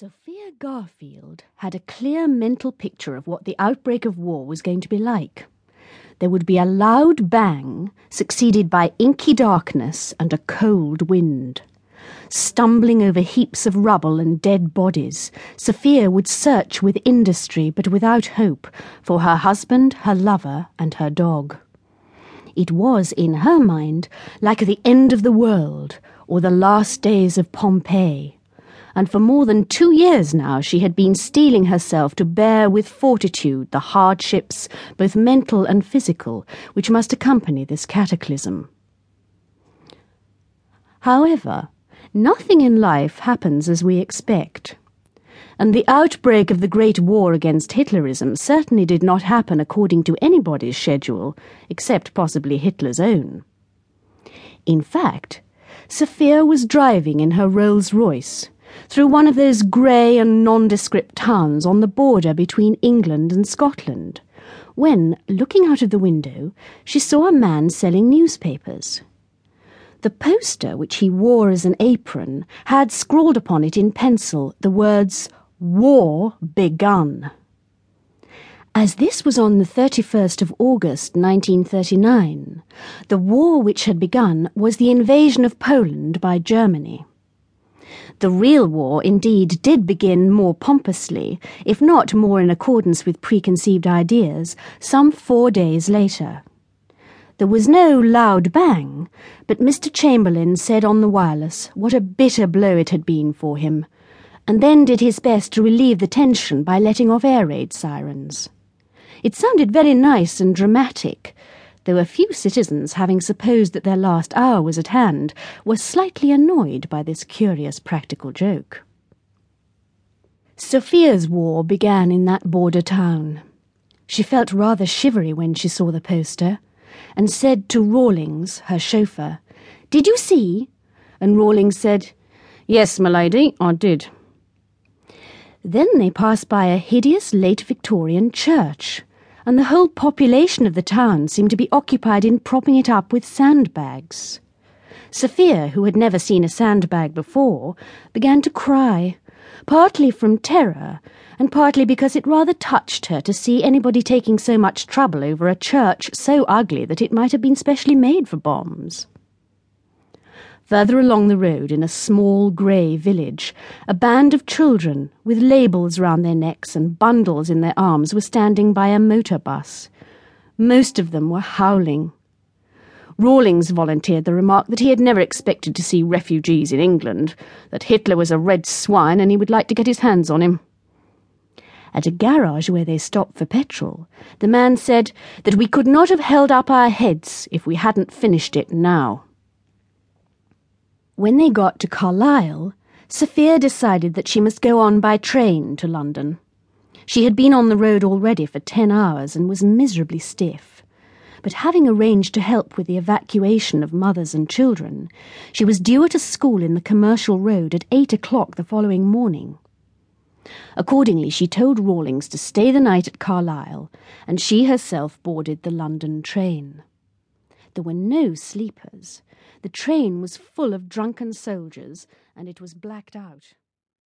Sophia Garfield had a clear mental picture of what the outbreak of war was going to be like. There would be a loud bang, succeeded by inky darkness and a cold wind. Stumbling over heaps of rubble and dead bodies, Sophia would search with industry but without hope for her husband, her lover, and her dog. It was, in her mind, like the end of the world or the last days of Pompeii and for more than two years now she had been steeling herself to bear with fortitude the hardships, both mental and physical, which must accompany this cataclysm. However, nothing in life happens as we expect. And the outbreak of the Great War against Hitlerism certainly did not happen according to anybody's schedule, except possibly Hitler's own. In fact, Sophia was driving in her Rolls Royce through one of those grey and nondescript towns on the border between England and Scotland, when, looking out of the window, she saw a man selling newspapers. The poster, which he wore as an apron, had scrawled upon it in pencil the words, War Begun. As this was on the 31st of August 1939, the war which had begun was the invasion of Poland by Germany. The real war, indeed, did begin more pompously, if not more in accordance with preconceived ideas, some four days later. There was no loud bang, but Mr. Chamberlain said on the wireless what a bitter blow it had been for him, and then did his best to relieve the tension by letting off air raid sirens. It sounded very nice and dramatic, though a few citizens, having supposed that their last hour was at hand, were slightly annoyed by this curious practical joke. Sophia's war began in that border town. She felt rather shivery when she saw the poster, and said to Rawlings, her chauffeur, Did you see? And Rawlings said, Yes, my lady, I did. Then they passed by a hideous late Victorian church and the whole population of the town seemed to be occupied in propping it up with sandbags. Sophia, who had never seen a sandbag before, began to cry, partly from terror, and partly because it rather touched her to see anybody taking so much trouble over a church so ugly that it might have been specially made for bombs. Further along the road, in a small grey village, a band of children, with labels round their necks and bundles in their arms, were standing by a motor bus. Most of them were howling. Rawlings volunteered the remark that he had never expected to see refugees in England, that Hitler was a red swine and he would like to get his hands on him. At a garage where they stopped for petrol, the man said that we could not have held up our heads if we hadn't finished it now. When they got to Carlisle, Sophia decided that she must go on by train to London. She had been on the road already for ten hours and was miserably stiff. But having arranged to help with the evacuation of mothers and children, she was due at a school in the commercial road at eight o'clock the following morning. Accordingly, she told Rawlings to stay the night at Carlisle, and she herself boarded the London train. There were no sleepers. The train was full of drunken soldiers, and it was blacked out.